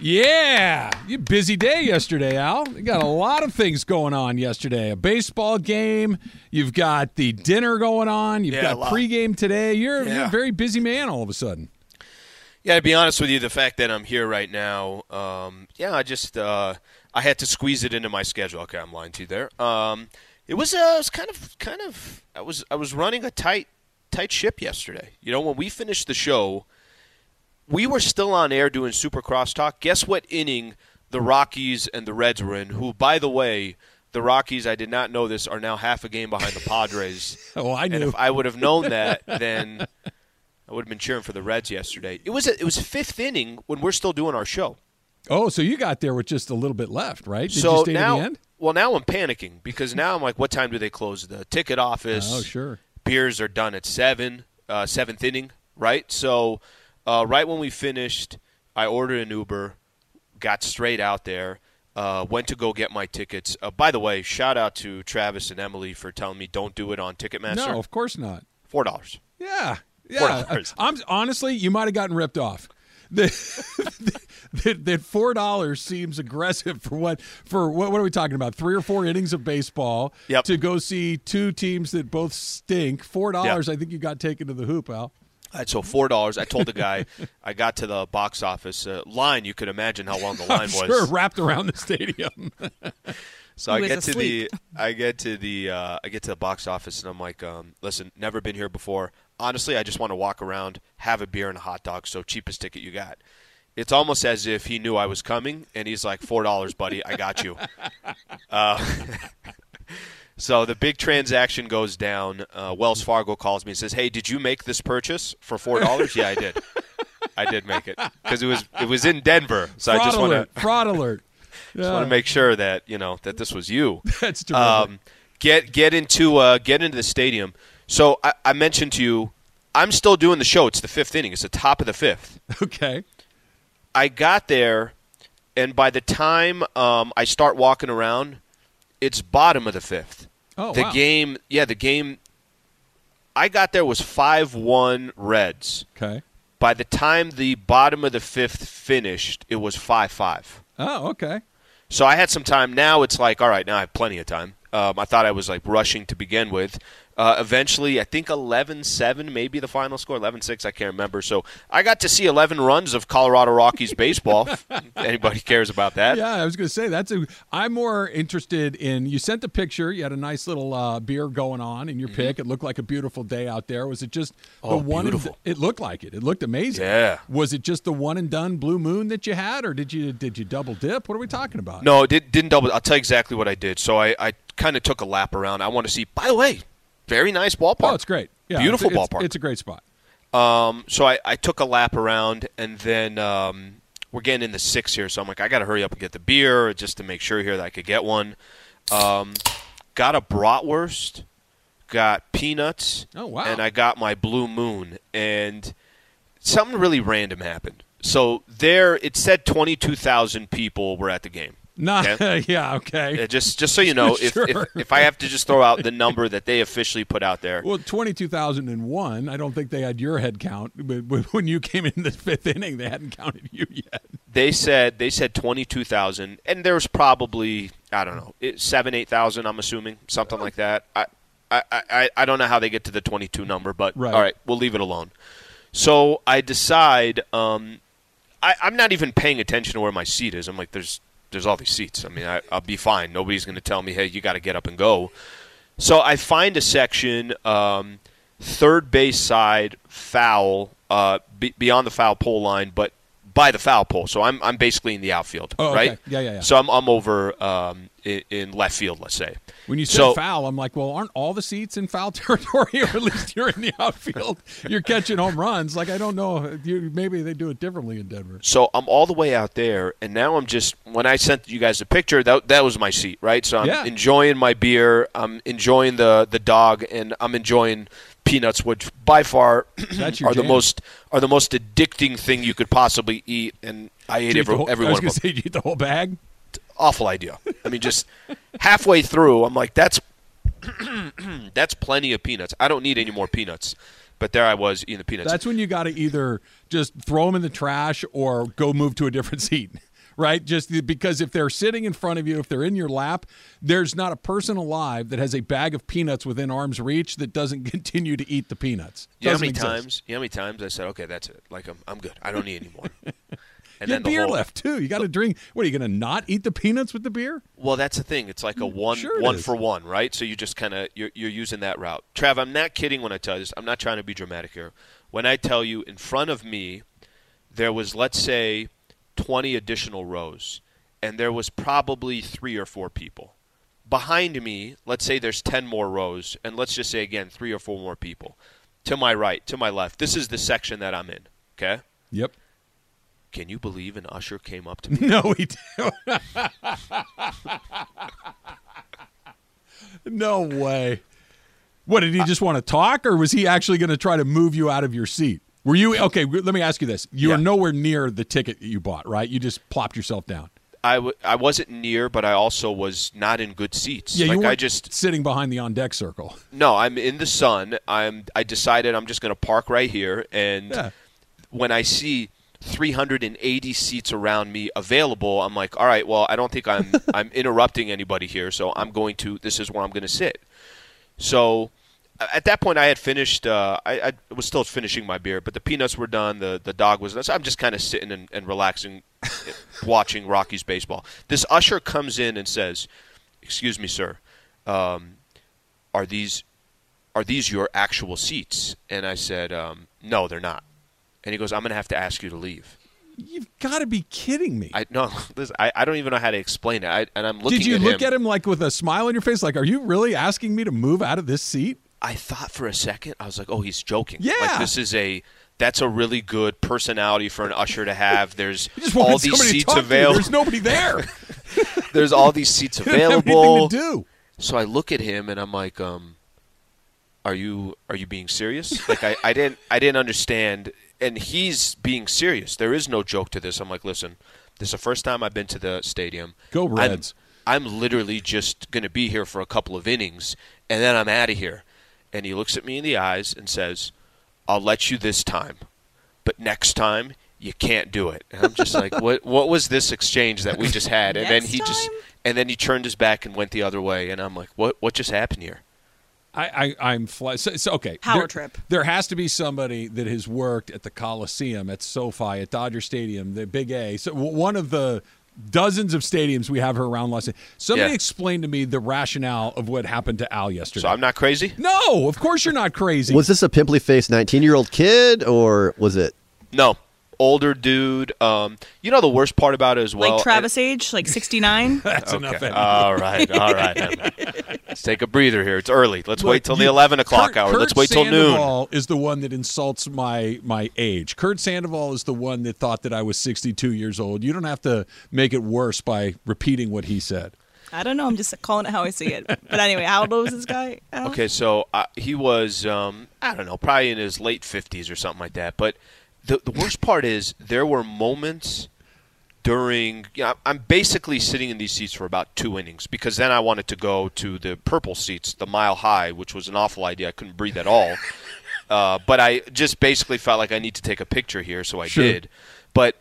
Yeah, you busy day yesterday, Al. You got a lot of things going on yesterday. A baseball game. You've got the dinner going on. You've Yeah, a got pregame today. You're, you're a very busy man all of a sudden. Yeah, to be honest with you, the fact that I'm here right now, um, yeah, I just uh, I had to squeeze it into my schedule. Okay, I'm lying to you there. Um, it was uh, it was kind of kind of I was I was running a tight tight ship yesterday. You know, when we finished the show, we were still on air doing Super Crosstalk. Guess what inning the Rockies and the Reds were in? Who, by the way, the Rockies, I did not know this, are now half a game behind the Padres. Oh, I And knew. if I would have known that, then I would have been cheering for the Reds yesterday. It was it was fifth inning when we're still doing our show. oh, so you got there with just a little bit left, right? Did so you stay now, to the end? well, now I'm panicking because now I'm like, what time do they close the ticket office? Oh, sure. Beers are done at seven, uh, seventh inning, right? So, uh, right when we finished, I ordered an Uber, got straight out there. Uh, went to go get my tickets. Uh, by the way, shout out to Travis and Emily for telling me don't do it on Ticketmaster. No, of course not. Four dollars. Yeah, yeah. $4. I'm honestly, you might have gotten ripped off. That, that four dollars seems aggressive for what for what, what are we talking about? Three or four innings of baseball Yep. to go see two teams that both stink. Four dollars, I think you got taken to the hoop, Al. All right, so four dollars. I told the guy, I got to the box office uh, line. You could imagine how long the line I'm was. wrapped around the stadium. So He I was get to the. I get to the uh, I get to the box office and I'm like, um, listen, never been here before. Honestly, I just want to walk around, have a beer and a hot dog. So cheapest ticket you got. It's almost as if he knew I was coming, and he's like, four dollars, buddy, I got you. Uh, so the big transaction goes down. Uh, Wells Fargo calls me and says, "Hey, did you make this purchase for four dollars?" yeah, I did. I did make it because it was it was in Denver. So Fraud I just want alert! to Fraud alert! just want to make sure that you know that this was you. That's terrific. Um, get get into uh, get into the stadium. So I, I mentioned to you, I'm still doing the show. It's the fifth inning. It's the top of the fifth. okay. I got there, and by the time um, I start walking around, it's bottom of the fifth. Oh, the wow. game, yeah, the game. I got there was five one Reds. Okay. By the time the bottom of the fifth finished, it was five five. Oh, okay. So I had some time. Now it's like, all right, now I have plenty of time. Um, I thought I was like rushing to begin with. Uh, eventually, I think 11-7, maybe the final score, 11-6, I can't remember. So I got to see 11 runs of Colorado Rockies baseball. if Anybody cares about that? Yeah, I was going to say that's a. I'm more interested in. You sent the picture. You had a nice little uh, beer going on in your pick. It looked like a beautiful day out there. Was it just the Mm-hmm. Oh, one? And, it looked like it. It looked amazing. Yeah. Was it just the one and done blue moon that you had, or did you did you double dip? What are we talking about? No, it did, didn't double. I'll tell you exactly what I did. So I, I kind of took a lap around. I want to see. By the way, very nice ballpark. Oh, it's great. Yeah, Beautiful it's, it's- ballpark. It's a great spot. Um, so I, I took a lap around, and then um, we're getting in the six here. So I'm like, I got to hurry up and get the beer just to make sure here that I could get one. Um, got a bratwurst, got peanuts, Oh, wow. and I got my blue moon. And something really random happened. So there, it said 22,000 people were at the game. Not, Okay. yeah, okay. Uh, just just so you know, if, Sure. if if I have to just throw out the number that they officially put out there, Well, twenty two thousand and one. I don't think they had your head count, but when you came in the fifth inning, they hadn't counted you yet. they said they said twenty two thousand, and there's probably I don't know seven eight thousand. I'm assuming something like that. I, I I I don't know how they get to the twenty two number, but Right. all right, we'll leave it alone. So I decide. Um, I, I'm not even paying attention to where my seat is. I'm like, there's there's all these seats. I mean, I, I'll be fine. Nobody's going to tell me, hey, you got to get up and go. So I find a section, um, third base side, foul, uh, be, beyond the foul pole line, but by the foul pole. So I'm I'm basically in the outfield, Oh, okay. right? Yeah, yeah, yeah. So I'm I'm over um, in, in left field, let's say. When you said So- foul, I'm like, well, aren't all the seats in foul territory, or at least you're in the outfield? You're catching home runs. Like I don't know, you, maybe they do it differently in Denver. So I'm all the way out there, and now I'm just when I sent you guys a picture, that that was my seat, right? So I'm Yeah. enjoying my beer, I'm enjoying the the dog, and I'm enjoying peanuts, which by far are the most are the most addicting thing you could possibly eat, and I ate Did you eat every, whole- every I was going of to them. say, you eat the whole bag. Awful idea. I mean, just halfway through, I'm like, that's that's plenty of peanuts. I don't need any more peanuts. But there I was eating the peanuts. That's when you got to either just throw them in the trash or go move to a different seat. Right? Just because if they're sitting in front of you, if they're in your lap, there's not a person alive that has a bag of peanuts within arm's reach that doesn't continue to eat the peanuts. You know how many exist. times? You know how many times I said, "Okay, that's it. Like I'm, I'm good. I don't need any more." And You had the beer whole, left too. You got to drink. What are you going to not eat the peanuts with the beer? Well, that's the thing. It's like a one Mm, sure it one is. for one, right? So you just kind of you're, you're using that route. Trav, I'm not kidding when I tell you this. I'm not trying to be dramatic here. When I tell you in front of me, there was let's say 20 additional rows, and there was probably three or four people. Behind me, let's say there's 10 more rows, and let's just say again three or four more people. To my right, to my left. This is the section that I'm in. Okay. Yep. Can you believe an usher came up to me? No, he. did. no way. What did he just want to talk, or was he actually going to try to move you out of your seat? Were you okay? Let me ask you this: You Yeah. were nowhere near the ticket that you bought, right? You just plopped yourself down. I, w- I wasn't near, but I also was not in good seats. Yeah, like you I weren't just sitting behind the on deck circle. no. I'm in the sun. I'm. I decided I'm just going to park right here, and Yeah. when I see 380 seats around me available, I'm like, all right. Well, I don't think I'm I'm interrupting anybody here, so I'm going to. This is where I'm going to sit. So at that point, I had finished. Uh, I, I was still finishing my beer, but the peanuts were done. The the dog was done. So I'm just kind of sitting and, and relaxing, watching Rockies baseball. This usher comes in and says, "Excuse me, sir, um, are these are these your actual seats?" And I said, um, "No, they're not." And he goes, "I'm going to have to ask you to leave." You've got to be kidding me. I no, listen, I, I don't even know how to explain it. I, and I'm looking Did you at look him. at him like with a smile on your face? Like, are you really asking me to move out of this seat? I thought for a second, I was like, "Oh, he's joking." Yeah. like this is a that's a really good personality for an usher to have. There's You just wanted all these seats talk to you. available. There's nobody there. There's all these seats You didn't have anything available. do. So I look at him and I'm like, um, "Are you are you being serious?" Like I, I didn't I didn't understand. And he's being serious. There is no joke to this. I'm like, listen, this is the first time I've been to the stadium. Go I'm- Reds. I'm, literally just going to be here for a couple of innings, and then I'm out of here. And he looks at me in the eyes and says, "I'll let you this time, but next time." You can't do it. And I'm just like, what? What was this exchange that we just had? And then Next he just, and then he turned his back and went the other way. And I'm like, what? What just happened here? I, I I'm fly- so, so okay. Power there, trip. There has to be somebody that has worked at the Coliseum, at SoFi, at Dodger Stadium, the Big A. So one of the dozens of stadiums we have here around Los Angeles. Somebody Yeah. explain to me the rationale of what happened to Al yesterday. So I'm not crazy. no, of course you're not crazy. Was this a pimply faced 19 year old kid or was it? No, older dude. Um, you know the worst part about it as well. like Travis age, like 69. That's enough. Okay. Eddie. All right, all right. Let's take a breather here. It's early. Let's Look, wait till the eleven o'clock Kurt- hour. Kurt Let's wait till noon. Sandoval is the one that insults my my age. Kurt Sandoval is the one that thought that I was 62 years old. You don't have to make it worse by repeating what he said. I don't know. I'm just calling it how I see it. But anyway, how old was this guy? Okay, so uh, he was um, I don't know, probably in his late fifties or something like that. But the the worst part is there were moments during. You know, I'm basically sitting in these seats for about two innings because then I wanted to go to the purple seats, the mile high, which was an awful idea. I couldn't breathe at all. Uh, but I just basically felt like I need to take a picture here, so I Sure. did. But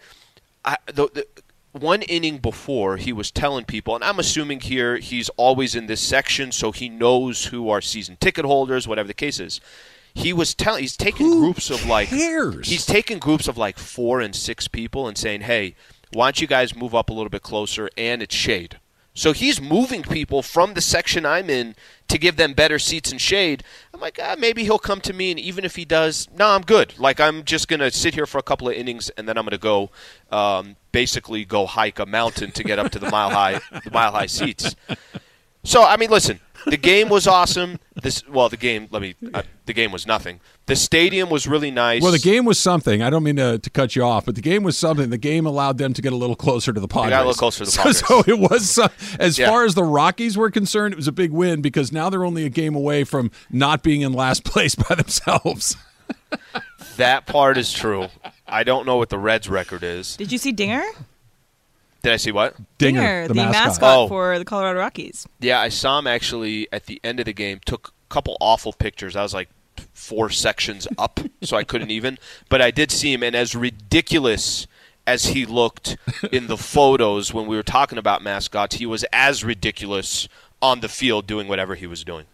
I, the, the one inning before, he was telling people, and I'm assuming here he's always in this section, so he knows who are season ticket holders, whatever the case is. He was telling, he's taking Who groups of like, cares? he's taking groups of like four and six people and saying, hey, why don't you guys move up a little bit closer? And it's shade. So he's moving people from the section I'm in to give them better seats and shade. I'm like, ah, maybe he'll come to me, and even if he does, no, I'm good. Like I'm just gonna sit here for a couple of innings, and then I'm gonna go, um, basically go hike a mountain to get up to the mile high, the mile high seats. So I mean, listen, the game was awesome. This well, the game. Let me. Uh, the game was nothing. The stadium was really nice. Well, the game was something. I don't mean to, to cut you off, but the game was something. The game allowed them to get a little closer to the Padres. got a little closer to the So- Padres. So, it was, so- as Yeah. far as the Rockies were concerned, it was a big win because now they're only a game away from not being in last place by themselves. That part is true. I don't know what the Reds' record is. Did you see Dinger? Did I see what? Dinger, the, the, mascot. Oh. for the Colorado Rockies. Yeah, I saw him actually at the end of the game. Took a couple awful pictures. I was like four sections up, so I couldn't even. But I did see him, and as ridiculous as he looked in the photos when we were talking about mascots. He was as ridiculous on the field doing whatever he was doing.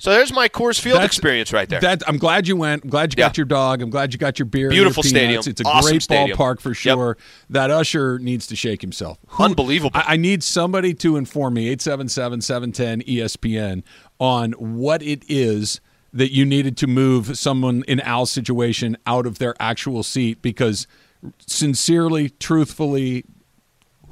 So there's my Coors Field That's- experience right there. That I'm glad you went. I'm glad you got your dog. I'm glad you got your beer. and Beautiful your stadium. It's a Awesome great stadium. ballpark for Yep. sure. That usher needs to shake himself. Who- Unbelievable. I, I need somebody to inform me 877-710 ESPN on what it is that you needed to move someone in Al's situation out of their actual seat because sincerely, truthfully,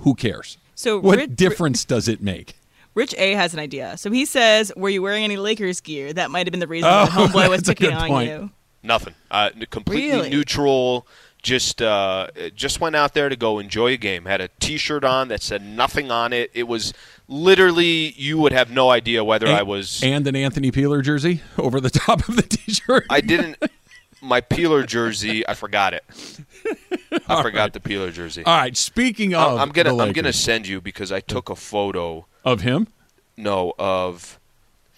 who cares? So what Rid- difference does it make? Rich A has an idea. So he says, "Were you wearing any Lakers gear? That might have been the reason Oh, that homeboy was picking on point. you." Nothing. Uh, completely Really? neutral. Just uh, just went out there to go enjoy a game. Had a T-shirt on that said nothing on it. It was literally you would have no idea whether I was. and an Anthony Peeler jersey over the top of the t-shirt. I didn't. My Peeler jersey. I forgot it. I forgot the Peeler jersey. All right. Speaking of, I'm, I'm gonna the I'm gonna send you because I took a photo. Of him. No, of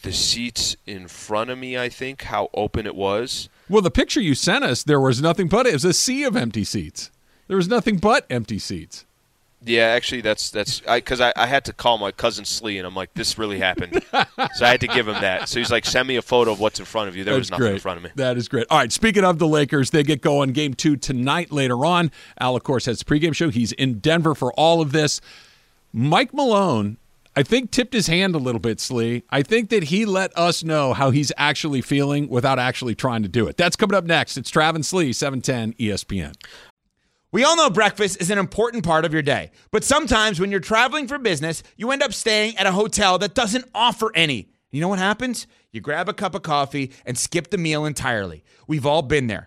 the seats in front of me. I think how open it was. Well, the picture you sent us, there was nothing but it was a sea of empty seats. There was nothing but empty seats. Yeah, actually, that's that's because I, I, had to call my cousin Sli, and I'm like, this really happened, so I had to give him that. So he's like, send me a photo of what's in front of you. There was nothing great. in front of me. That is great. All right. Speaking of the Lakers, they get going game two tonight later on. Al, of course, has the pregame show. He's in Denver for all of this. Mike Malone, I think, tipped his hand a little bit, Sli. I think that he let us know how he's actually feeling without actually trying to do it. That's coming up next. It's Travis Sli, E 710 ESPN. We all know breakfast is an important part of your day, but sometimes when you're traveling for business, you end up staying at a hotel that doesn't offer any. You know what happens? You grab a cup of coffee and skip the meal entirely. We've all been there.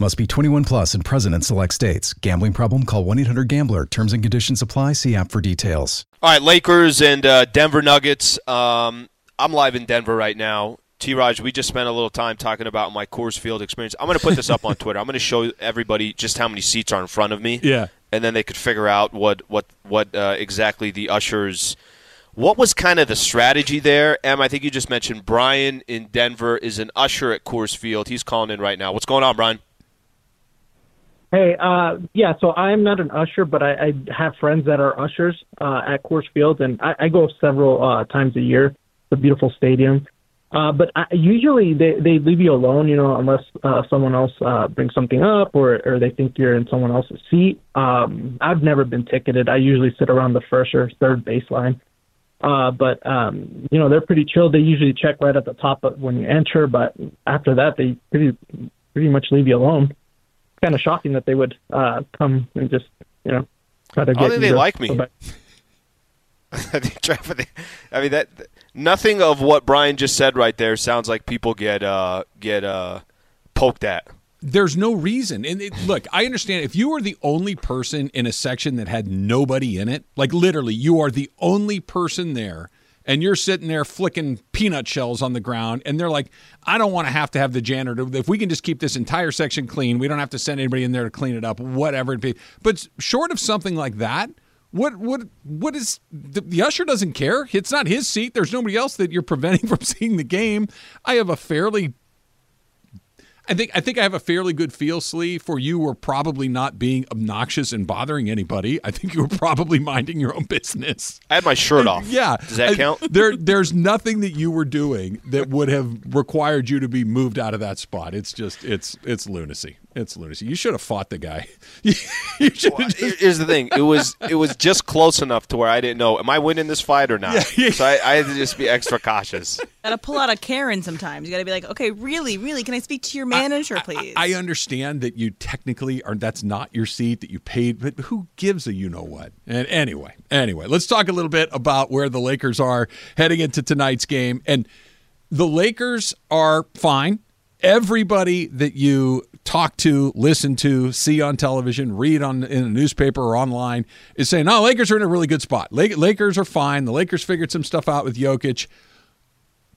Must be 21 plus and present in select states. Gambling problem? Call 1 800 Gambler. Terms and conditions apply. See app for details. All right, Lakers and uh, Denver Nuggets. Um, I'm live in Denver right now. T. Raj, we just spent a little time talking about my Coors Field experience. I'm going to put this up on Twitter. I'm going to show everybody just how many seats are in front of me. Yeah. and then they could figure out what what what uh, exactly the ushers. What was kind of the strategy there? Em, I think you just mentioned Brian in Denver is an usher at Coors Field. He's calling in right now. What's going on, Brian? Hey, uh, yeah, so I'm not an usher, but I, I have friends that are ushers uh, at Coors Field, and I, I go several uh, times a year. It's a beautiful stadium. Uh, but I, usually they, they leave you alone, you know, unless uh, someone else uh, brings something up or, or they think you're in someone else's seat. Um, I've never been ticketed. I usually sit around the first or third baseline. Uh, but um, you know they're pretty chill. They usually check right at the top of when you enter, but after that they pretty pretty much leave you alone kind of shocking that they would uh, come and just you know try to I get. don't think they like me. I mean that nothing of what Brian just said right there sounds like people get uh, get uh, poked at. There's no reason. And it, look, I understand if you were the only person in a section that had nobody in it, like literally, you are the only person there, and you're sitting there flicking peanut shells on the ground, and they're like, I don't want to have to have the janitor. If we can just keep this entire section clean, we don't have to send anybody in there to clean it up, whatever it be. But short of something like that, what what what is the, the usher doesn't care? It's not his seat. There's nobody else that you're preventing from seeing the game. I have a fairly I think I think I have a fairly good feel, Sli, for you were probably not being obnoxious and bothering anybody. I think you were probably minding your own business. I had my shirt off. Yeah. Does that I- count? There there's nothing that you were doing that would have required you to be moved out of that spot. It's just it's it's lunacy. It's lunacy. You should have fought the guy. you should Well, just. Here's the thing. It was it was just close enough to where I didn't know. Am I winning this fight or not? Yeah, yeah. So I, I had to just be extra cautious. Gotta pull out a Karen sometimes. You gotta be like, okay, really, really, can I speak to your manager, I- please? I understand that you technically are. That's not your seat that you paid, but who gives a you know what? And anyway, anyway, let's talk a little bit about where the Lakers are heading into tonight's game. And the Lakers are fine. Everybody that you talk to, listen to, see on television, read on in a newspaper or online is saying, "No, Lakers are in a really good spot. Lakers are fine. The Lakers figured some stuff out with Jokic."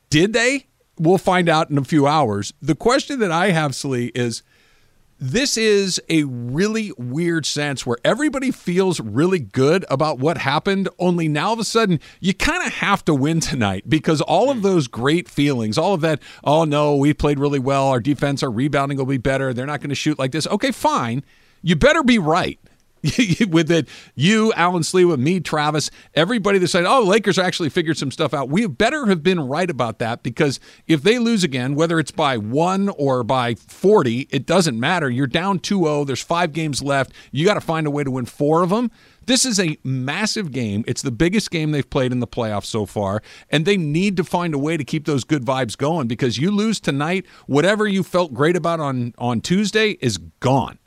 Did they? We'll find out in a few hours. The question that I have, Sli, is this is a really weird sense where everybody feels really good about what happened, only now all of a sudden you kind of have to win tonight because all of hmm. those great feelings, all of that, oh no, we played really well, our defense, our rebounding will be better, they're not going to shoot like this. Okay, fine. You better be right. with it, you, Alan Sliwa, me, Travis, everybody that said, "Oh, Lakers actually figured some stuff out." We better have been right about that because if they lose again, whether it's by one or by forty, it doesn't matter. You're down 2-0. There's five games left. You got to find a way to win four of them. This is a massive game. It's the biggest game they've played in the playoffs so far, and they need to find a way to keep those good vibes going because you lose tonight, whatever you felt great about on on Tuesday is gone.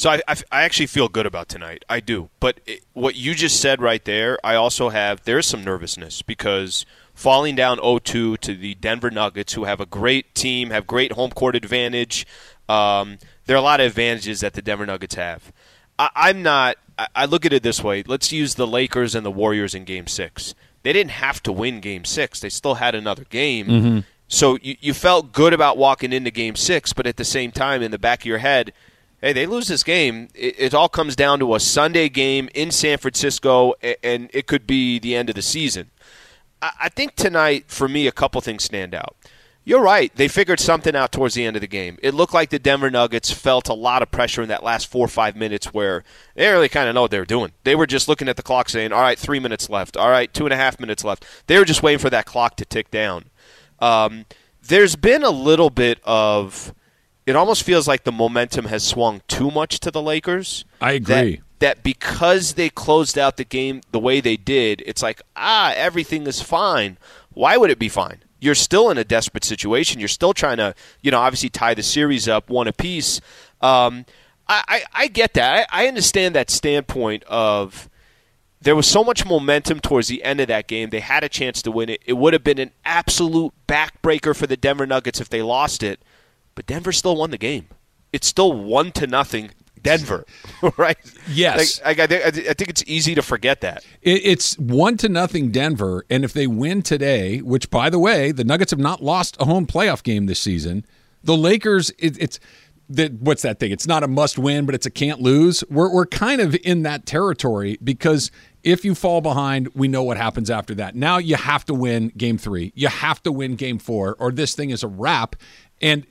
So I, I, I actually feel good about tonight. I do. But it, what you just said right there, I also have, there's some nervousness because falling down 0-2 to the Denver Nuggets, who have a great team, have great home court advantage, um, there are a lot of advantages that the Denver Nuggets have. I, I'm not, I, I look at it this way. Let's use the Lakers and the Warriors in game six. They didn't have to win game six. They still had another game. So you, you felt good about walking into game six, but at the same time, in the back of your head, hey, they lose this game. It, it all comes down to a Sunday game in San Francisco, and it could be the end of the season. I, I think tonight, for me, a couple things stand out. You're right. They figured something out towards the end of the game. It looked like the Denver Nuggets felt a lot of pressure in that last four or five minutes where they really kind of know what they were doing. They were just looking at the clock saying, all right, three minutes left. All right, two and a half minutes left. They were just waiting for that clock to tick down. Um, there's been a little bit of it almost feels like the momentum has swung too much to the Lakers. I agree. That, that because they closed out the game the way they did, it's like, ah, everything is fine. Why would it be fine? You're still in a desperate situation. You're still trying to, you know, obviously tie the series up one apiece. Um, I, I, I get that. I, I understand that standpoint of there was so much momentum towards the end of that game. They had a chance to win it. It would have been an absolute backbreaker for the Denver Nuggets if they lost it, but Denver still won the game. It's still one to nothing. Denver, right? Yes. Like, I, I think- I think it's easy to forget that. It, it's one to nothing Denver, and if they win today, which by the way, the Nuggets have not lost a home playoff game this season. The Lakers, it, it's that what's that thing? It's not a must win, but it's a can't lose. We're we're kind of in that territory because if you fall behind, we know what happens after that. Now you have to win game three. You have to win game four, or this thing is a wrap. And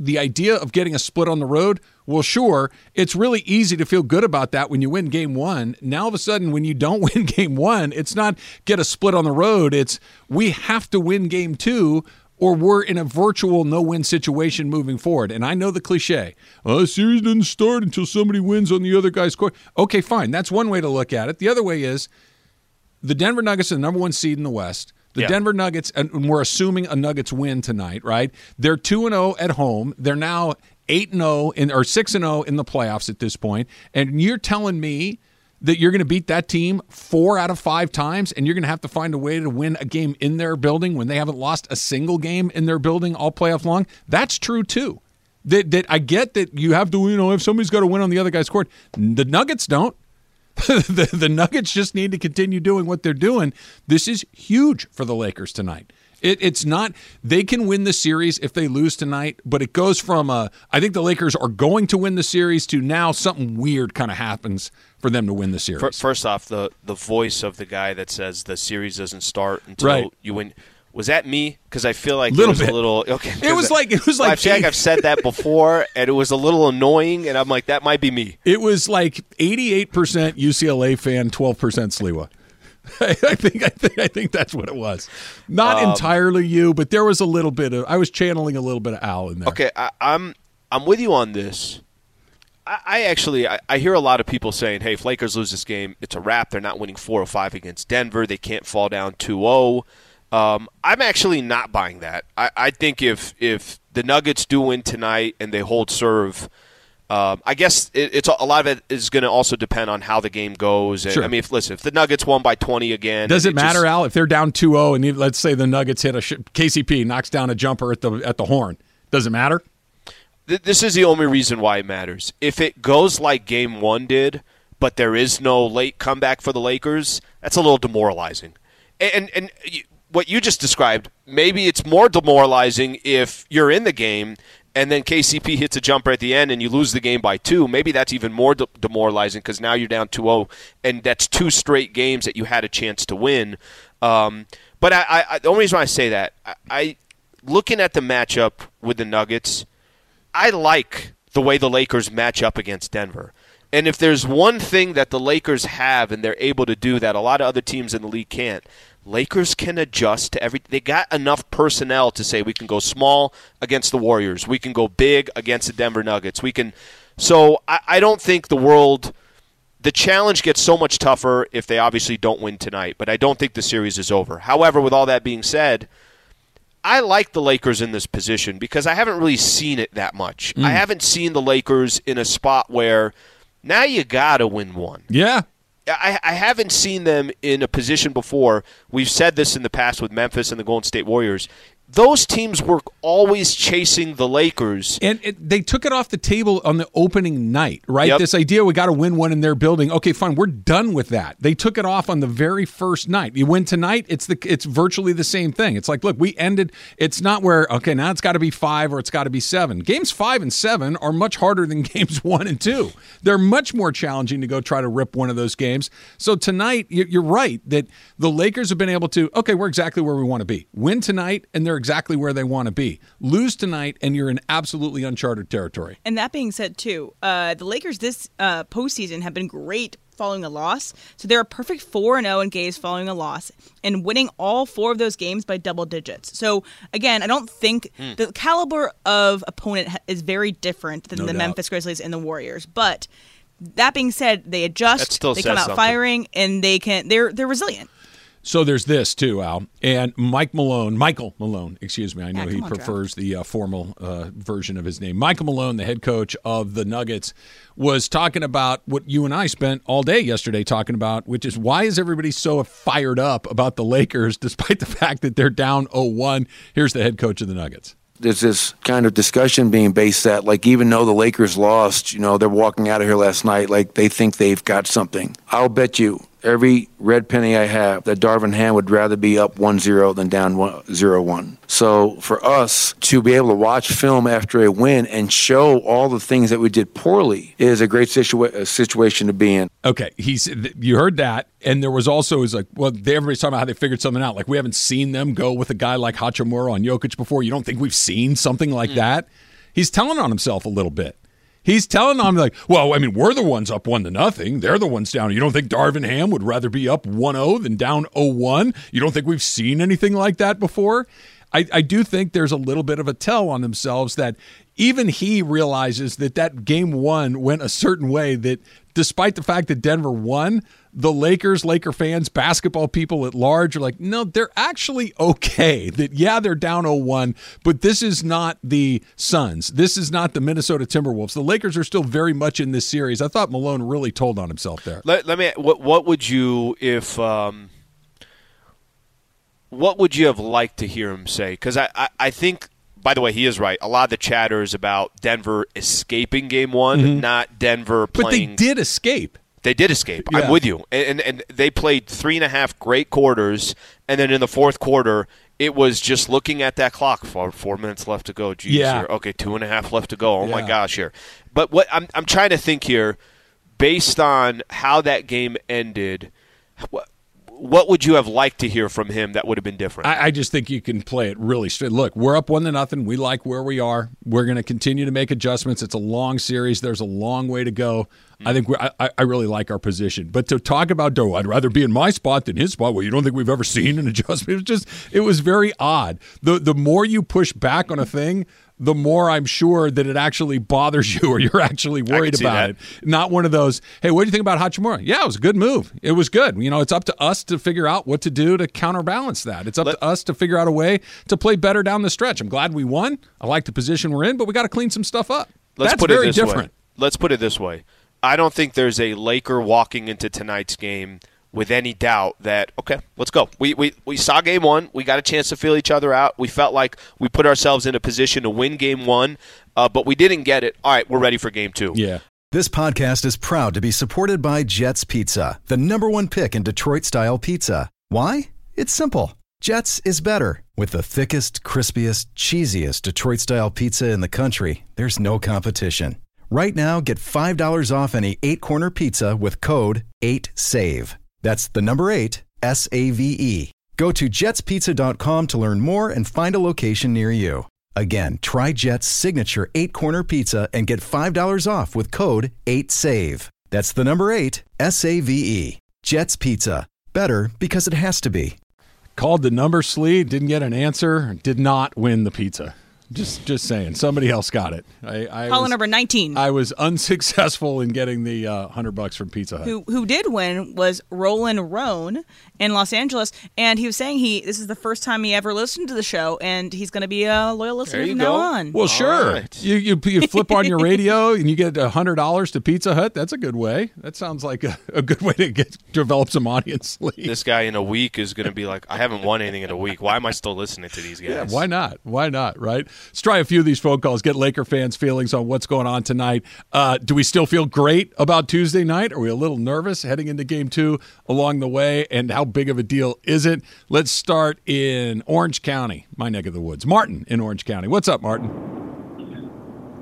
the idea of getting a split on the road, well, sure, it's really easy to feel good about that when you win game one. Now, all of a sudden, when you don't win game one, it's not get a split on the road. It's we have to win game two or we're in a virtual no win situation moving forward. And I know the cliche a oh, series doesn't start until somebody wins on the other guy's court. Okay, fine. That's one way to look at it. The other way is the Denver Nuggets are the number one seed in the West. The Yeah. Denver Nuggets, and we're assuming a Nuggets win tonight, right? They're two and zero at home. They're now eight and zero in or six and zero in the playoffs at this point. And you're telling me that you're going to beat that team four out of five times, and you're going to have to find a way to win a game in their building when they haven't lost a single game in their building all playoff long. That's true too. That that I get that you have to, you know, if somebody's got to win on the other guy's court, the Nuggets don't. the, the Nuggets just need to continue doing what they're doing. This is huge for the Lakers tonight. It, it's not they can win the series if they lose tonight, but it goes from a I think the Lakers are going to win the series to now something weird kind of happens for them to win the series. First off, the the voice of the guy that says the series doesn't start until Right. you win. Was that me? Because I feel like Little it was bit. a little okay. It was like- it was I like feel like eight- I've said that before, and it was a little annoying, and I'm like, that might be me. It was like 88% UCLA fan, 12% Sliwa. I think I think I think that's what it was. Not Um, entirely you, but there was a little bit of I was channeling a little bit of Al in there. Okay, I, I'm I'm with you on this. I, I actually I, I hear a lot of people saying, "Hey, if Lakers lose this game, it's a wrap. They're not winning four or five against Denver. They can't fall down 2-0." Um, I'm actually not buying that. I, I think if if the Nuggets do win tonight and they hold serve, um, I guess it, it's a lot of it is going to also depend on how the game goes. And, Sure. I mean, if listen, if the Nuggets won by 20 again, Does it, just- matter, Al, if they're down 2-0 and let's say the Nuggets hit a sh- KCP knocks down a jumper at the at the horn? Does it matter? th- this is the only reason why it matters. If it goes like Game One did, but there is no late comeback for the Lakers, that's a little demoralizing. And and, and what you just described, maybe it's more demoralizing if you're in the game and then KCP hits a jumper at the end and you lose the game by two. Maybe that's even more de- demoralizing because now you're down 2-0 and that's two straight games that you had a chance to win. Um, but I, I, the only reason I say that, I, I looking at the matchup with the Nuggets. I like the way the Lakers match up against Denver. And if there's one thing that the Lakers have and they're able to do that a lot of other teams in the league can't, Lakers can adjust to every. They got enough personnel to say we can go small against the Warriors, we can go big against the Denver Nuggets, we can. So I, I don't think the world. The challenge gets so much tougher if they obviously don't win tonight, but I don't think the series is over. However, with all that being said, I like the Lakers in this position because I haven't really seen it that much. I mm. haven't seen the Lakers in a spot where now you got to win one. Yeah. I, I haven't seen them in a position before. We've said this in the past with Memphis and the Golden State Warriors. Those teams were always chasing the Lakers. And it, they took it off the table on the opening night, right? Yep. This idea we got to win one in their building. Okay, fine, we're done with that. They took it off on the very first night. You win tonight, it's the it's virtually the same thing. It's like, look, we ended. It's not where okay now it's got to be five or it's got to be seven. Games five and seven are much harder than games one and two. They're much more challenging to go try to rip one of those games. So tonight, you- you're right that the Lakers have been able to. Okay, we're exactly where we want to be. Win tonight, and they're exactly where they want to be. Lose tonight, and you're in absolutely uncharted territory. And that being said, too, uh, the Lakers this uh, postseason have been great following a loss. So they're a perfect 4 and 0 in games following a loss and winning all four of those games by double digits. So again, I don't think Hmm. the caliber of opponent is very different than No the doubt. Memphis Grizzlies and the Warriors. But that being said, they adjust, they come out something. firing, and they can they're they're resilient. So there's this too, Al, and Mike Malone, Michael Malone, excuse me. I know Yeah, he come on, Joe. prefers the uh, formal uh, version of his name. Michael Malone, the head coach of the Nuggets, was talking about what you and I spent all day yesterday talking about, which is why is everybody so fired up about the Lakers despite the fact that they're down 0-1? Here's the head coach of the Nuggets. there's this kind of discussion being based that like even though the Lakers lost, you know, they're walking out of here last night like they think they've got something. I'll bet you every red penny I have that Darvin Ham would rather be up 1-0 than down 0-1. So for us to be able to watch film after a win and show all the things that we did poorly is a great situa- a situation to be in. Okay, he's you heard that, and there was also is like, well, they, everybody's talking about how they figured something out. Like we haven't seen them go with a guy like Hachimura on Jokic before. You don't think we've seen something like mm. that? He's telling on himself a little bit. He's telling on like, well, I mean, we're the ones up one to nothing. They're the ones down. You don't think Darvin Ham would rather be up 1-0 than down 0-1? You don't think we've seen anything like that before? I, I do think there's a little bit of a tell on themselves that even he realizes that that game one went a certain way that despite the fact that Denver won, the Lakers, Laker fans, basketball people at large are like, no, they're actually okay. That, yeah, they're down 0 1, but this is not the Suns. This is not the Minnesota Timberwolves. The Lakers are still very much in this series. I thought Malone really told on himself there. Let, let me. What, what would you if? Um, what would you have liked to hear him say? Because I, I, I think. By the way, he is right. A lot of the chatter is about Denver escaping Game One, not Denver Mm-hmm. But they did escape. They did escape. Yeah. I'm with you. And, and and they played three and a half great quarters, and then in the fourth quarter, it was just looking at that clock. Four, four minutes left to go. Jeez, Yeah. here. Okay, two and a half left to go. Oh my gosh, here. But what I'm I'm trying to think here, based on how that game ended, what what would you have liked to hear from him that would have been different? I, I just think you can play it really straight. Look, we're up one to nothing. We like where we are. We're going to continue to make adjustments. It's a long series. There's a long way to go. Mm-hmm. I think I, I really like our position. But to talk about, oh, I'd rather be in my spot than his spot. Well, you don't think we've ever seen an adjustment? It was just, it was very odd. The the more you push back on a thing, the more I'm sure that it actually bothers you or you're actually worried about it. Not one of those, hey, what do you think about Hachimura? Yeah, it was a good move. It was good. You know, it's up to us to figure out what to do to counterbalance that. It's up Let- to us to figure out a way to play better down the stretch. I'm glad we won. I like the position we're in, but we got to clean some stuff up. Let's That's put very it this different. way. Let's put it this way. I don't think there's a Laker walking into tonight's game with any doubt that okay, let's go. We we, we saw game one. We got a chance to feel each other out. We felt like we put ourselves in a position to win game one, uh, but we didn't get it. All right, we're ready for game two. Yeah. This podcast is proud to be supported by Jets Pizza, the number one pick in Detroit style pizza. Why? It's simple. Jets is better. With the thickest, crispiest, cheesiest Detroit style pizza in the country, there's no competition. Right now, get $5 off any eight corner pizza with code 8SAVE. That's the number eight, S A V E. Go to jetspizza.com to learn more and find a location near you. Again, try Jet's signature eight corner pizza and get $5 off with code 8SAVE. That's the number eight, S A V E. Jet's Pizza. Better because it has to be. Called the number Sli, didn't get an answer, did not win the pizza. Just just saying. Somebody else got it. I, I Caller was, number 19. I was unsuccessful in getting the uh, hundred bucks from Pizza Hut. who who did win was Roland Roan in Los Angeles, and he was saying he this is the first time he ever listened to the show, and he's going to be a loyal listener There you from now on. Well, sure. right. You, you you flip on your radio and you get hundred dollars to Pizza Hut. That's a good way. That sounds like a, a good way to get develop some audience. Lee. This guy in a week is going to be like, I haven't won anything in a week. Why am I still listening to these guys? Yeah, why not? Why not? Right? Let's try a few of these phone calls. Get Laker fans' feelings on what's going on tonight. Uh, do we still feel great about Tuesday night? Are we a little nervous heading into Game Two along the way? And how big of a deal is it? Let's start in Orange County, my neck of the woods. Martin in Orange County. What's up, Martin?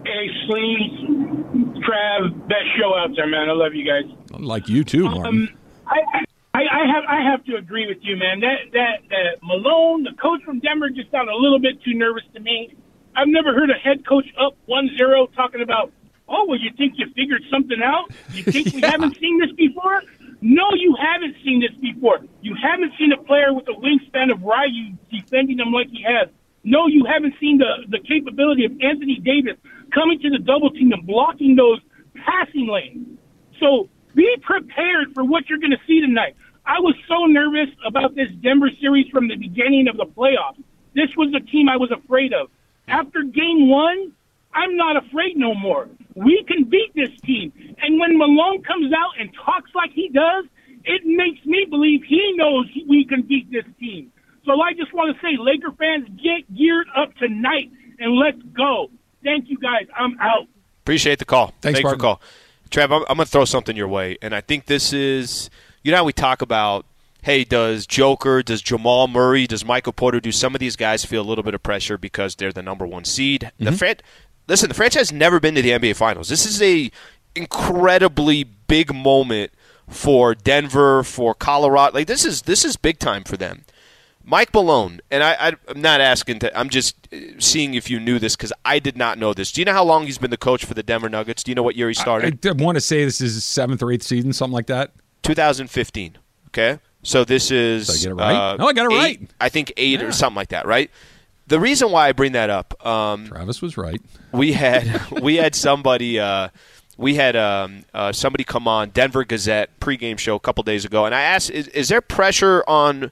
Hey, Sli, Trav, best show out there, man. I love you guys. Like you too, Martin. Um, I, I, I have, I have to agree with you, man. That, that, that Malone, the coach from Denver, just sounded a little bit too nervous to me. I've never heard a head coach up 1-0 talking about, oh, well, you think you figured something out? You think we haven't seen this before? No, you haven't seen this before. You haven't seen a player with a wingspan of Rui defending him like he has. No, you haven't seen the, the capability of Anthony Davis coming to the double team and blocking those passing lanes. So be prepared for what you're going to see tonight. I was so nervous about this Denver series from the beginning of the playoffs. This was the team I was afraid of. After game one, I'm not afraid no more. We can beat this team. And when Malone comes out and talks like he does, it makes me believe he knows we can beat this team. So I just want to say, Laker fans, get geared up tonight and let's go. Thank you guys. I'm out. Appreciate the call. Thanks, Thank you for the call. Trev, I'm, I'm going to throw something your way, and I think this is, you know how we talk about, hey, does Joker, does Jamal Murray, does Michael Porter, do some of these guys feel a little bit of pressure because they're the number one seed? The fran- Listen, the franchise has never been to the NBA Finals. This is a incredibly big moment for Denver, for Colorado. Like this is this is big time for them. Mike Malone, and I, I, I'm not asking to. I'm just uh, seeing if you knew this because I did not know this. Do you know how long he's been the coach for the Denver Nuggets? Do you know what year he started? I want to say this is his seventh or eighth season, something like that. 2015. Okay, so this is. Did I get it right? uh, No, I got it eight- right. I think eight or something like that. Right. The reason why I bring that up, um, Travis was right. we had we had somebody uh, we had um, uh, somebody come on Denver Gazette pregame show a couple days ago, and I asked, is, is there pressure on?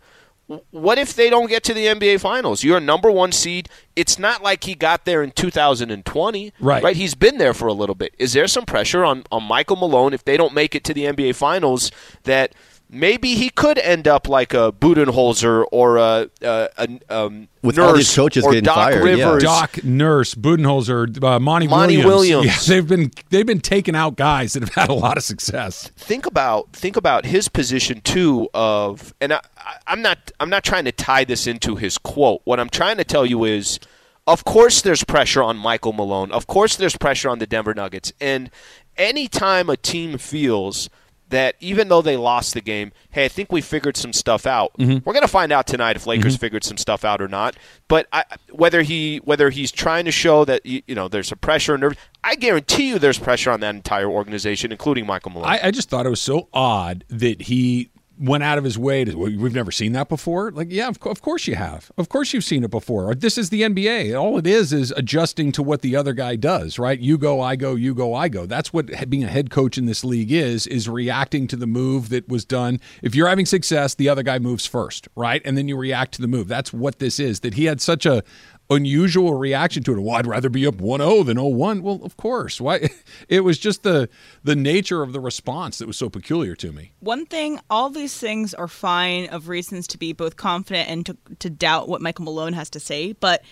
What if they don't get to the NBA Finals? You're a number one seed. It's not like he got there in 2020, Right. Right. He's been there for a little bit. Is there some pressure on on Michael Malone if they don't make it to the NBA Finals that? Maybe he could end up like a Budenholzer or a, a, a um, With all these Nurse coaches or getting Doc fired, yeah. Rivers. Doc Nurse, Budenholzer, uh, Monty, Monty Williams. Williams. Yeah, they've been they've been taking out guys that have had a lot of success. think about think about his position too of and I, I- I'm not I'm not trying to tie this into his quote. What I'm trying to tell you is of course there's pressure on Michael Malone. Of course there's pressure on the Denver Nuggets. And anytime a team feels that even though they lost the game, hey, I think we figured some stuff out. Mm-hmm. We're going to find out tonight if Lakers mm-hmm. figured some stuff out or not. But I, whether he whether he's trying to show that you you know there's some pressure and nerve, I guarantee you there's pressure on that entire organization, including Michael Malone. I, I just thought it was so odd that he went out of his way to we've never seen that before? Like yeah of, co- of course you have. Of course you've seen it before. This is the nba all it is is adjusting to what the other guy does right? You go i go you go i go. That's what being a head coach in this league is is reacting to the move that was done. If you're having success the other guy moves first right? And then you react to the move. That's what this is that he had such a unusual reaction to it. Well, I'd rather be up 1-0 than 0-1. Well, of course. Why it was just the the nature of the response that was so peculiar to me. One thing, all these things are fine of reasons to be both confident and to, to doubt what Michael Malone has to say, but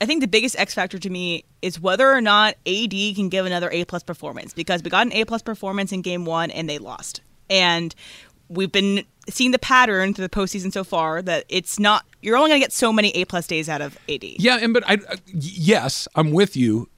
I think the biggest X factor to me is whether or not AD can give another A plus performance because we got an A plus performance in game one and they lost. And we've been seeing the pattern through the postseason so far that it's not you're only going to get so many A plus days out of AD. Yeah, and but I uh, yes, I'm with you,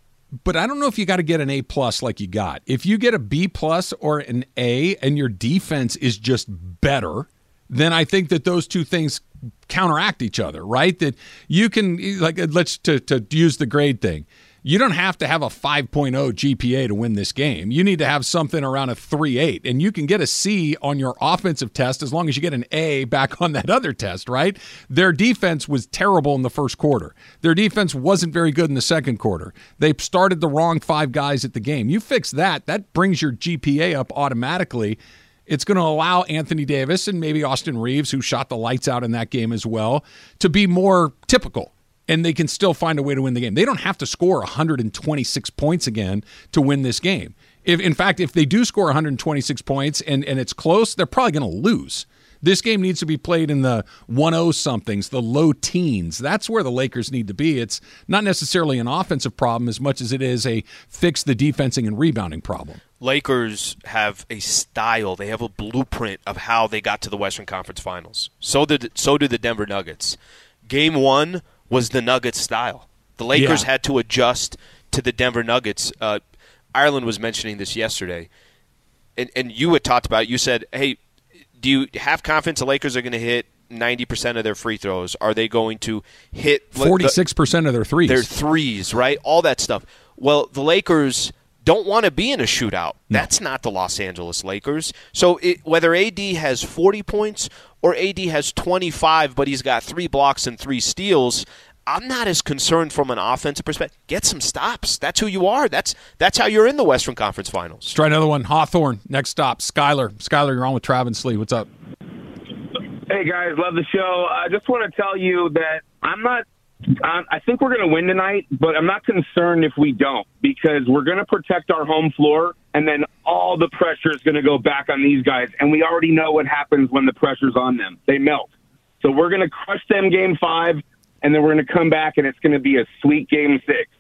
but I don't know if you got to get an A plus like you got. If you get a B plus or an A and your defense is just better, then I think that those two things counteract each other, right? That you can like let's to to use the grade thing you don't have to have a 5.0 GPA to win this game. You need to have something around a 3.8, and you can get a C on your offensive test as long as you get an A back on that other test, right? Their defense was terrible in the first quarter. Their defense wasn't very good in the second quarter. They started the wrong five guys at the game. You fix that, that brings your GPA up automatically. It's going to allow Anthony Davis and maybe Austin Reaves, who shot the lights out in that game as well, to be more typical and they can still find a way to win the game. They don't have to score 126 points again to win this game. If in fact, if they do score 126 points and, and it's close, they're probably going to lose. This game needs to be played in the 1-0 somethings, the low teens. That's where the Lakers need to be. It's not necessarily an offensive problem as much as it is a fix the defensing and rebounding problem. Lakers have a style. They have a blueprint of how they got to the Western Conference Finals. So did so did the Denver Nuggets. Game 1 was the Nuggets style. The Lakers Yeah. had to adjust to the Denver Nuggets. Uh, Ireland was mentioning this yesterday, and, and you had talked about. It. You said, "Hey, do you have confidence the Lakers are going to hit ninety percent of their free throws? Are they going to hit 46% of their threes. their threes, right? All that stuff. Well, the Lakers don't want to be in a shootout. That's not the Los Angeles Lakers. So it, whether AD has 40 points or AD has 25, but he's got three blocks and three steals, I'm not as concerned from an offensive perspective. Get some stops. That's who you are. That's that's how you're in the Western Conference Finals. Let's try another one. Hawthorne, next stop. Skyler. Skyler, you're on with Travis Lee. What's up? Hey guys, love the show. I just want to tell you that I'm not. Um, I think we're going to win tonight, but I'm not concerned if we don't because we're going to protect our home floor, and then all the pressure is going to go back on these guys, and we already know what happens when the pressure's on them. They melt. So we're going to crush them game five, and then we're going to come back, and it's going to be a sweet game six.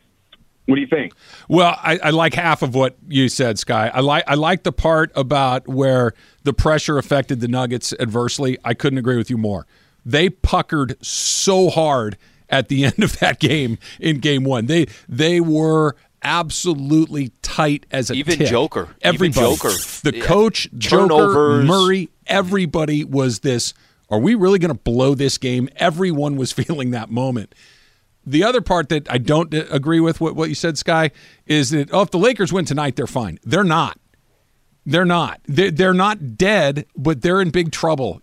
What do you think? Well, I, I like half of what you said, Sky. I like I like the part about where the pressure affected the Nuggets adversely. I couldn't agree with you more. They puckered so hard at the end of that game in game one. They they were absolutely tight as a Even tick. Joker. Even Everybody, Joker. the Yeah. coach, Joker, Murray, everybody was this. Are we really going to blow this game? Everyone was feeling that moment. The other part that I don't agree with what, what you said, Sky, is that oh, if the Lakers win tonight, they're fine. They're not. They're not. They're, they're not dead, but they're in big trouble.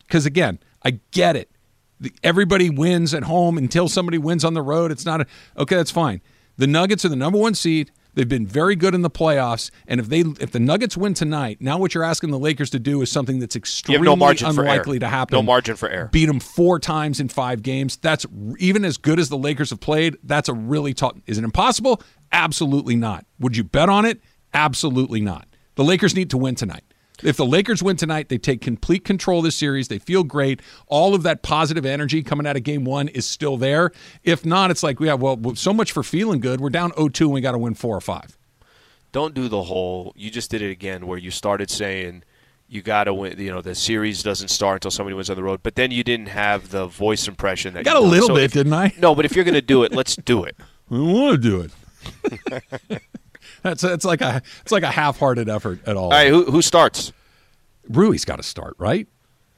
Because again, I get it. The- Everybody wins at home until somebody wins on the road. It's not a, okay. That's fine. The Nuggets are the number one seed. They've been very good in the playoffs, and if they if the Nuggets win tonight, now what you're asking the Lakers to do is something that's extremely no margin for error. unlikely to happen. No margin for error. Beat them four times in five games. That's even as good as the Lakers have played. That's a really tough. Is it impossible? Absolutely not. Would you bet on it? Absolutely not. The Lakers need to win tonight. If the Lakers win tonight, they take complete control of this series. They feel great. All of that positive energy coming out of game one is still there. If not, it's like, yeah, well, so much for feeling good. We're down 0 2 and we got to win four or five. don't do the whole you just did it again where you started saying you got to win you know the series doesn't start until somebody wins on the road but then you didn't have the voice impression that Got you a little So bit, if- didn't I? no but if you're going to do it let's do it I want to do it. that's it's like a it's like a half-hearted effort at all. all right who, who starts Rui's got to start, right?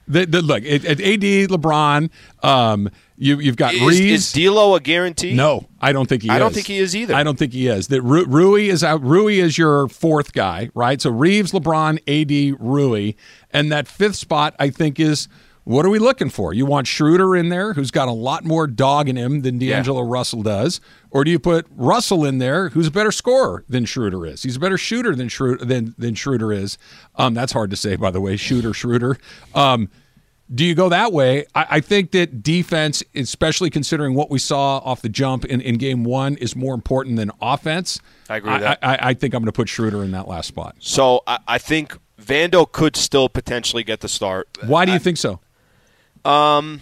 The, the, look, at, AD, LeBron, um, you, you've got Is, Reaves. is D'Lo a guarantee? No, I don't think he is. I don't think he is either. I don't think he is. That Ru- Rui is out. Rui is your fourth guy, right? So Reaves, LeBron, AD, Rui, and that fifth spot I think is what are we looking for? You want Schroeder in there, who's got a lot more dog in him than D'Angelo Russell does, or do you put Russell in there, who's a better scorer than Schroeder is? He's a better shooter than Schroeder than, than Schroeder is. Um, that's hard to say, by the way. Shooter, Schroeder. Um, do you go that way? I, I think that defense, especially considering what we saw off the jump in, in game one, is more important than offense. I agree with that. I, I, I think I'm going to put Schroeder in that last spot. So I, I think Vando could still potentially get the start. Why do you think so? Um.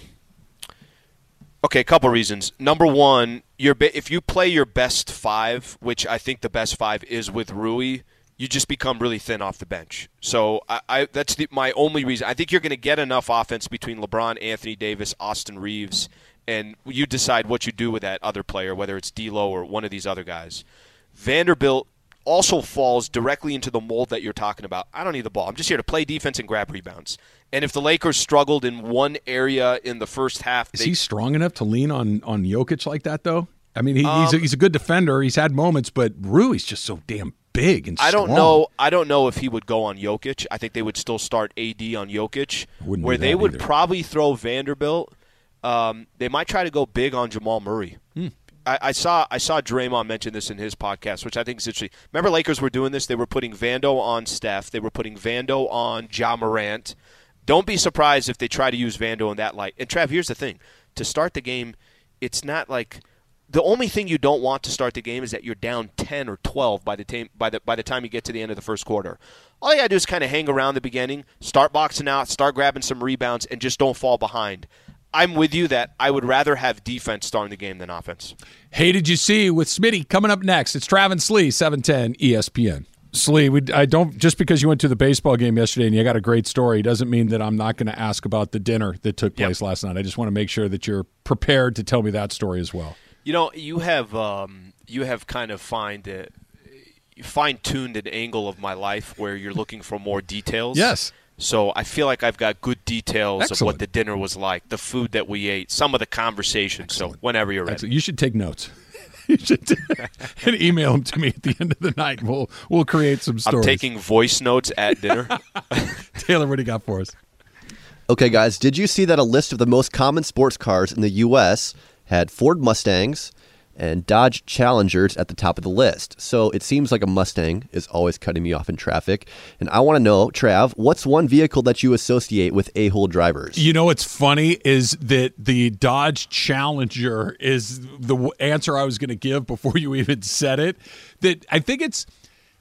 Okay, a couple reasons. Number one, your if you play your best five, which I think the best five is with Rui, you just become really thin off the bench. So I, I that's the, my only reason. I think you're going to get enough offense between LeBron, Anthony Davis, Austin Reaves, and you decide what you do with that other player, whether it's D'Lo or one of these other guys. Vanderbilt also falls directly into the mold that you're talking about. I don't need the ball. I'm just here to play defense and grab rebounds. And if the Lakers struggled in one area in the first half, Is they, he strong enough to lean on on Jokic like that though? I mean, he, he's a, Um, he's a good defender. He's had moments, but Rui's just so damn big and I don't strong. know. I don't know if he would go on Jokic. I think they would still start AD on Jokic, Wouldn't where they would either. probably throw Vanderbilt. Um, they might try to go big on Jamal Murray. Hmm. I, I saw I saw Draymond mention this in his podcast, which I think is interesting. Remember, Lakers were doing this. They were putting Vando on Steph. They were putting Vando on Ja Morant. Don't be surprised if they try to use Vando in that light. And Trav, here's the thing: to start the game, it's not like the only thing you don't want to start the game is that you're down 10 or 12 by the by the by the time you get to the end of the first quarter. All you got to do is kind of hang around the beginning, start boxing out, start grabbing some rebounds and just don't fall behind. I'm with you that I would rather have defense starting the game than offense. Hey, did you see with Smitty coming up next? It's Travis Sli, seven ten E ESPN. Sli, we, I don't just because you went to the baseball game yesterday and you got a great story doesn't mean that I'm not going to ask about the dinner that took place last night. I just want to make sure that you're prepared to tell me that story as well. You know, you have um, you have kind of find it fine tuned an angle of my life where you're looking for more details. Yes. So I feel like I've got good details of what the dinner was like, the food that we ate, some of the conversation. So whenever you're ready. Excellent. You should take notes. you should and email them to me at the end of the night. We'll we'll create some stories. I'm taking voice notes at dinner. Taylor, what do you got for us? Okay, guys, did you see that a list of the most common sports cars in the U.S. had Ford Mustangs and Dodge Challengers at the top of the list? So it seems like a Mustang is always cutting me off in traffic. And I want to know, Trav, what's one vehicle that you associate with a hole drivers? You know what's funny is that the Dodge Challenger is the answer I was going to give before you even said it. That I think it's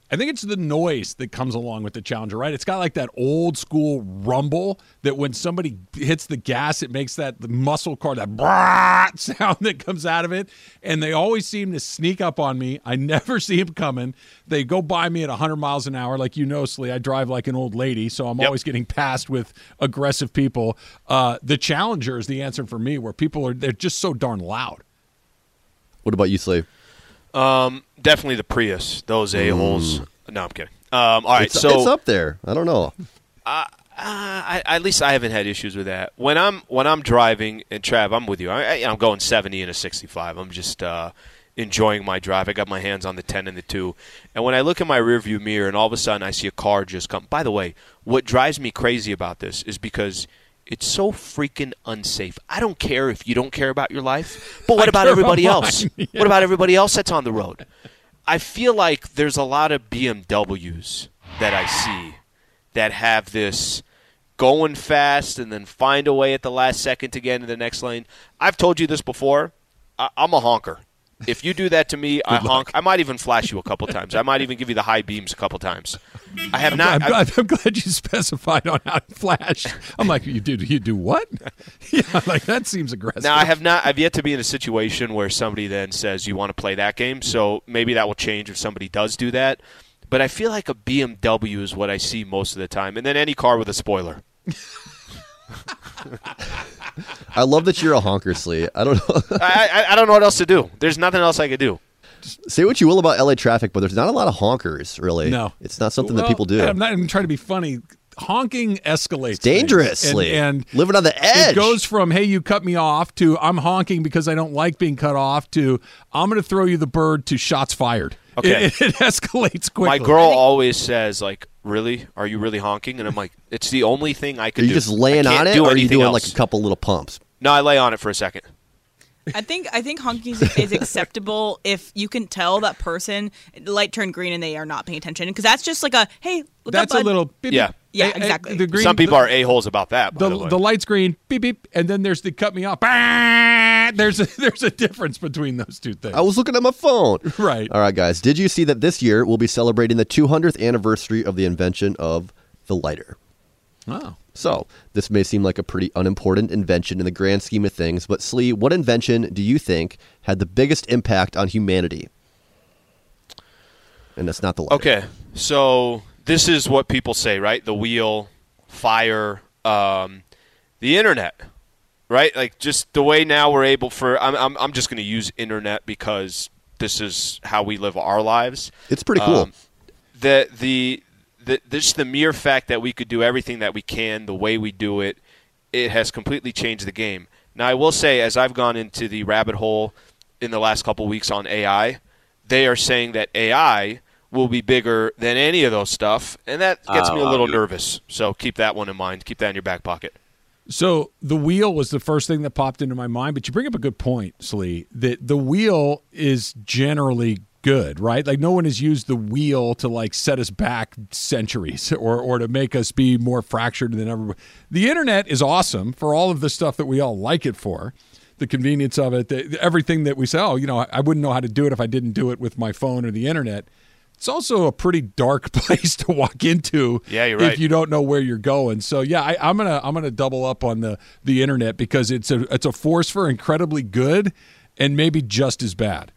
I think it's the noise that comes along with the Challenger, right? It's got like that old school rumble that when somebody hits the gas, it makes that muscle car that brrrr sound that comes out of it. And they always seem to sneak up on me. I never see them coming. They go by me at 100 miles an hour, like you know, Sli. I drive like an old lady, so I'm always getting passed with aggressive people. Uh, the Challenger is the answer for me, where people are they're just so darn loud. What about you, Slave? Um, definitely the Prius. Those a holes. No, I'm kidding. Um, all right, it's, so it's up there. I don't know. Uh, I, at least I haven't had issues with that. When I'm when I'm driving, and Trav, I'm with you. I, I'm going 70 and a 65. I'm just uh, enjoying my drive. I got my hands on the 10 and the 2. And when I look in my rearview mirror, and all of a sudden I see a car just come. By the way, what drives me crazy about this is because it's so freaking unsafe. I don't care if you don't care about your life, but what about everybody about else? Yeah. What about everybody else that's on the road? I feel like there's a lot of BMWs that I see that have this going fast and then find a way at the last second to get into the next lane. I've told you this before. I- I'm a honker. If you do that to me, I honk. I might even flash you a couple times. I might even give you the high beams a couple times. I have not. I'm, I've- glad, I'm glad you specified on how to flash. I'm like, you do you do what? yeah, like that seems aggressive. Now I have not. I've yet to be in a situation where somebody then says you want to play that game. So maybe that will change if somebody does do that. But I feel like a BMW is what I see most of the time, and then any car with a spoiler. I love that you're a honker, Sli. I don't know. I, I I don't know what else to do. There's nothing else I could do. Say what you will about LA traffic, but there's not a lot of honkers, really. No. It's not something Well, that people do. I'm not even trying to be funny. honking escalates. Dangerously. and, and Living on the edge. It goes from hey, you cut me off to I'm honking because I don't like being cut off to I'm going to throw you the bird to shots fired. Okay. It, it escalates quickly. My girl always says like, "Really? Are you really honking?" And I'm like, "It's the only thing I Are can you do. just I laying can't on it, do or are you anything doing else." like a couple little pumps? No, I lay on it for a second. I think I think honking is, is acceptable if you can tell that person the light turned green and they are not paying attention because that's just like a hey look That's up, a little beep, Yeah. beep. Yeah, exactly. the green, Some people the, are a holes about that. By the, the, way. the light's green, beep beep, and then there's the cut me off. Bah! There's a, there's a difference between those two things. I was looking at my phone. Right. All right, guys. Did you see that this year we'll be celebrating the 200th anniversary of the invention of the lighter? Oh. So, this may seem like a pretty unimportant invention in the grand scheme of things, but Sli, what invention do you think had the biggest impact on humanity? And that's not the lighter. Okay, so this is what people say, right? The wheel, fire, um, the internet, right? Like just the way now we're able for. I'm I'm, I'm just going to use internet because this is how we live our lives. It's pretty cool. Um, the the the just the mere fact that we could do everything that we can the way we do it, it has completely changed the game. Now I will say, as I've gone into the rabbit hole in the last couple weeks on AI, they are saying that AI will be bigger than any of those stuff, and that gets me a oh, little nervous. So keep that one in mind. Keep that in your back pocket. So the wheel was the first thing that popped into my mind, but you bring up a good point, Sli. That the wheel is generally good, right? Like no one has used the wheel to like set us back centuries or or to make us be more fractured than ever. The internet is awesome for all of the stuff that we all like it for. The convenience of it, the, everything that we say, oh, you know, I, I wouldn't know how to do it if I didn't do it with my phone or the internet. It's also a pretty dark place to walk into. Yeah, you're If right. you don't know where you're going. So yeah, I, I'm gonna I'm gonna double up on the the internet because it's a it's a force for incredibly good and maybe just as bad.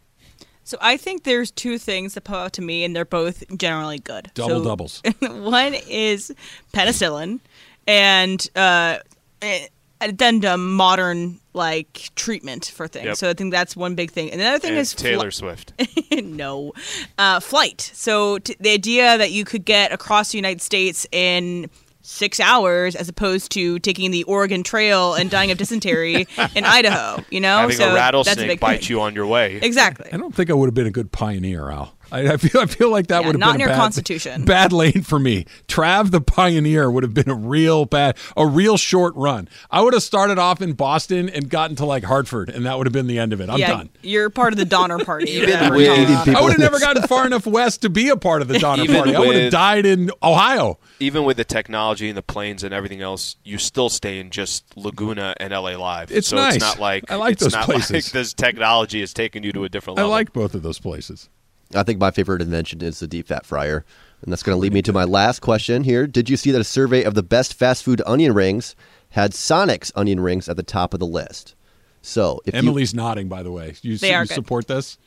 So I think there's two things that pop out to me, and they're both generally good. Double So- doubles. one is penicillin, and uh, eh, addendum modern like treatment for things. Yep. So I think that's one big thing. And another thing And is fli- Taylor Swift. no, uh, flight. So t- the idea that you could get across the United States in six hours as opposed to taking the Oregon Trail and dying of dysentery in Idaho. You know, Having so a that's a rattlesnake big bite thing. you on your way. Exactly. I don't think I would have been a good pioneer, Al. I, I feel I feel like that Yeah, would have not been in a your bad, constitution. Bad lane for me. Trav the pioneer would have been a real bad, a real short run. I would have started off in Boston and gotten to like Hartford, and that would have been the end of it. I'm yeah, done. you're part of the Donner Party. or Even whatever with- it's called. Eating people I would have never gotten far enough west to be a part of the Donner Even Party. I would have died in Ohio. Even with the technology and the planes and everything else, you still stay in just Laguna and LA Live. It's so nice. It's not like I like it's those not places. Like this technology has taken you to a different level. I like both of those places. I think my favorite invention is the deep fat fryer. And that's going to lead me to my last question here. Did you see that a survey of the best fast food onion rings had Sonic's onion rings at the top of the list? So, if you, Emily's nodding, by the way. You, They you are good. support this?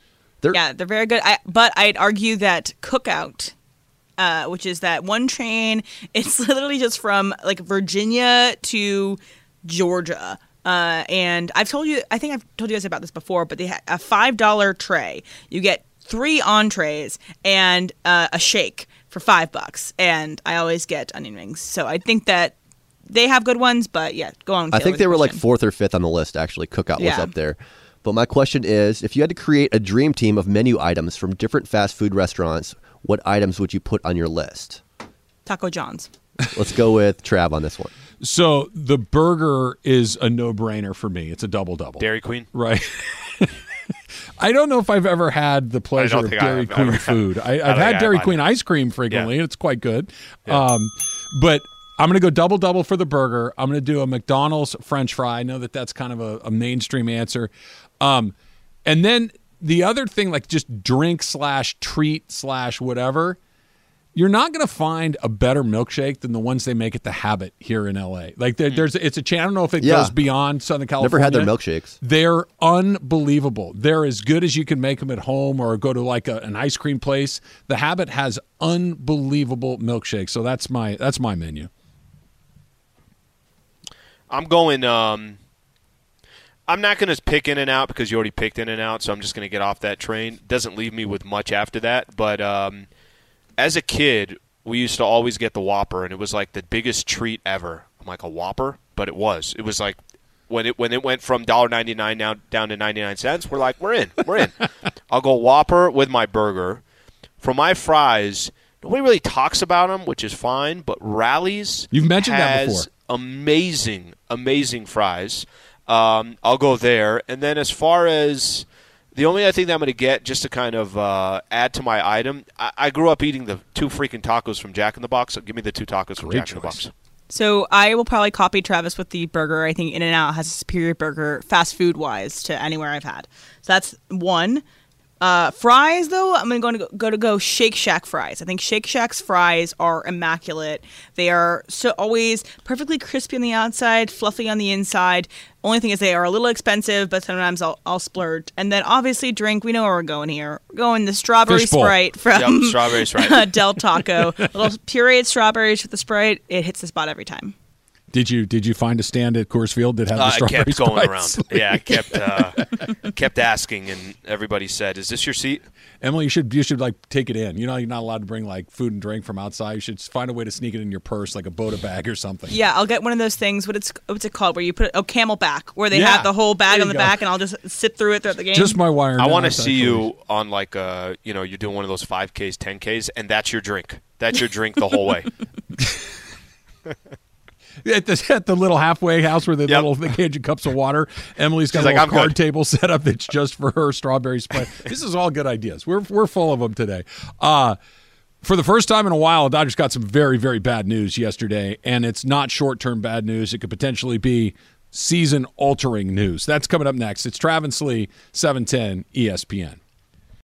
they're, Yeah, they're very good. I, but I'd argue that Cookout, uh, which is that one train, it's literally just from like Virginia to Georgia. Uh, and I've told you, I think I've told you guys about this before, but they have a five dollar tray. You get three entrees and uh, a shake for five bucks. And I always get onion rings. So I think that they have good ones, but yeah, go on. I think they the were like fourth or fifth on the list, actually. Cookout was up there. But my question is if you had to create a dream team of menu items from different fast food restaurants, what items would you put on your list? Taco John's. Let's go with Trav on this one. So the burger is a no brainer for me. It's a double double. Dairy Queen. Right. I don't know if I've ever had the pleasure of Dairy have Queen food. I, I I've don't had Dairy have Queen ice cream frequently, Yeah. and it's quite good. Um, but I'm going to go double double for the burger. I'm going to do a McDonald's French fry. I know that that's kind of a, a mainstream answer. Um, and then the other thing, like just drink slash treat slash whatever, you're not going to find a better milkshake than the ones they make at the Habit here in LA. Like there, there's, it's a chain. I don't know if it Yeah. goes beyond Southern California. Never had their milkshakes. They're unbelievable. They're as good as you can make them at home or go to like a, an ice cream place. The Habit has unbelievable milkshakes. So that's my that's my menu. I'm going. Um, I'm not going to pick In and Out because you already picked In and Out, so I'm just going to get off that train. Doesn't leave me with much after that. But um, as a kid, we used to always get the Whopper, and it was like the biggest treat ever. I'm like a Whopper, but it was. It was like when it when it went from $1.99 now down to 99 cents. We're like, we're in, we're in. I'll go Whopper with my burger. For my fries, nobody really talks about them, which is fine. But Rally's, You've mentioned that before. Amazing, amazing fries. Um, I'll go there, and then as far as the only other thing that I'm going to get, just to kind of uh, add to my item, I-, I grew up eating the two freaking tacos from Jack in the Box. So give me the two tacos from Great Jack in the. Box. So I will probably copy Travis with the burger. I think In and Out has a superior burger, fast food wise, to anywhere I've had. So that's one. Uh, fries though, I'm gonna go to go to go Shake Shack fries. I think Shake Shack's fries are immaculate. They are so always perfectly crispy on the outside, fluffy on the inside. Only thing is they are a little expensive, but sometimes I'll, I'll splurge. And then obviously drink. We know where we're going here. We're going the strawberry Fishbowl. sprite from Yep, strawberry Sprite. Del Taco. little pureed strawberries with the sprite. It hits the spot every time. Did you did you find a stand at Coors Field that had the Uh, I kept going Sprites? around. Yeah, I kept uh, kept asking, and everybody said, "Is this your seat?" Emily, you should you should like take it in. You know, you're not allowed to bring like food and drink from outside. You should find a way to sneak it in your purse, like a Boda bag or something. Yeah, I'll get one of those things. What it's what's it called? Where you put oh CamelBak, where they Yeah, have the whole bag on the go. back, and I'll just sit through it throughout the game. Just my wire. I want to see you on like uh, you know, you're doing one of those 5Ks, 10Ks, and that's your drink. That's your drink the whole way. at the at the little halfway house where the Yep. little they hand you cups of water. Emily's got She's a like, "I'm card good." table set up that's just for her strawberry Sprite. this is all good ideas. We're we're full of them today. Uh for the first time in a while, the Dodgers got some very, very bad news yesterday, and it's not short term bad news. It could potentially be season altering news. That's coming up next. It's Travis Lee, 710 ESPN.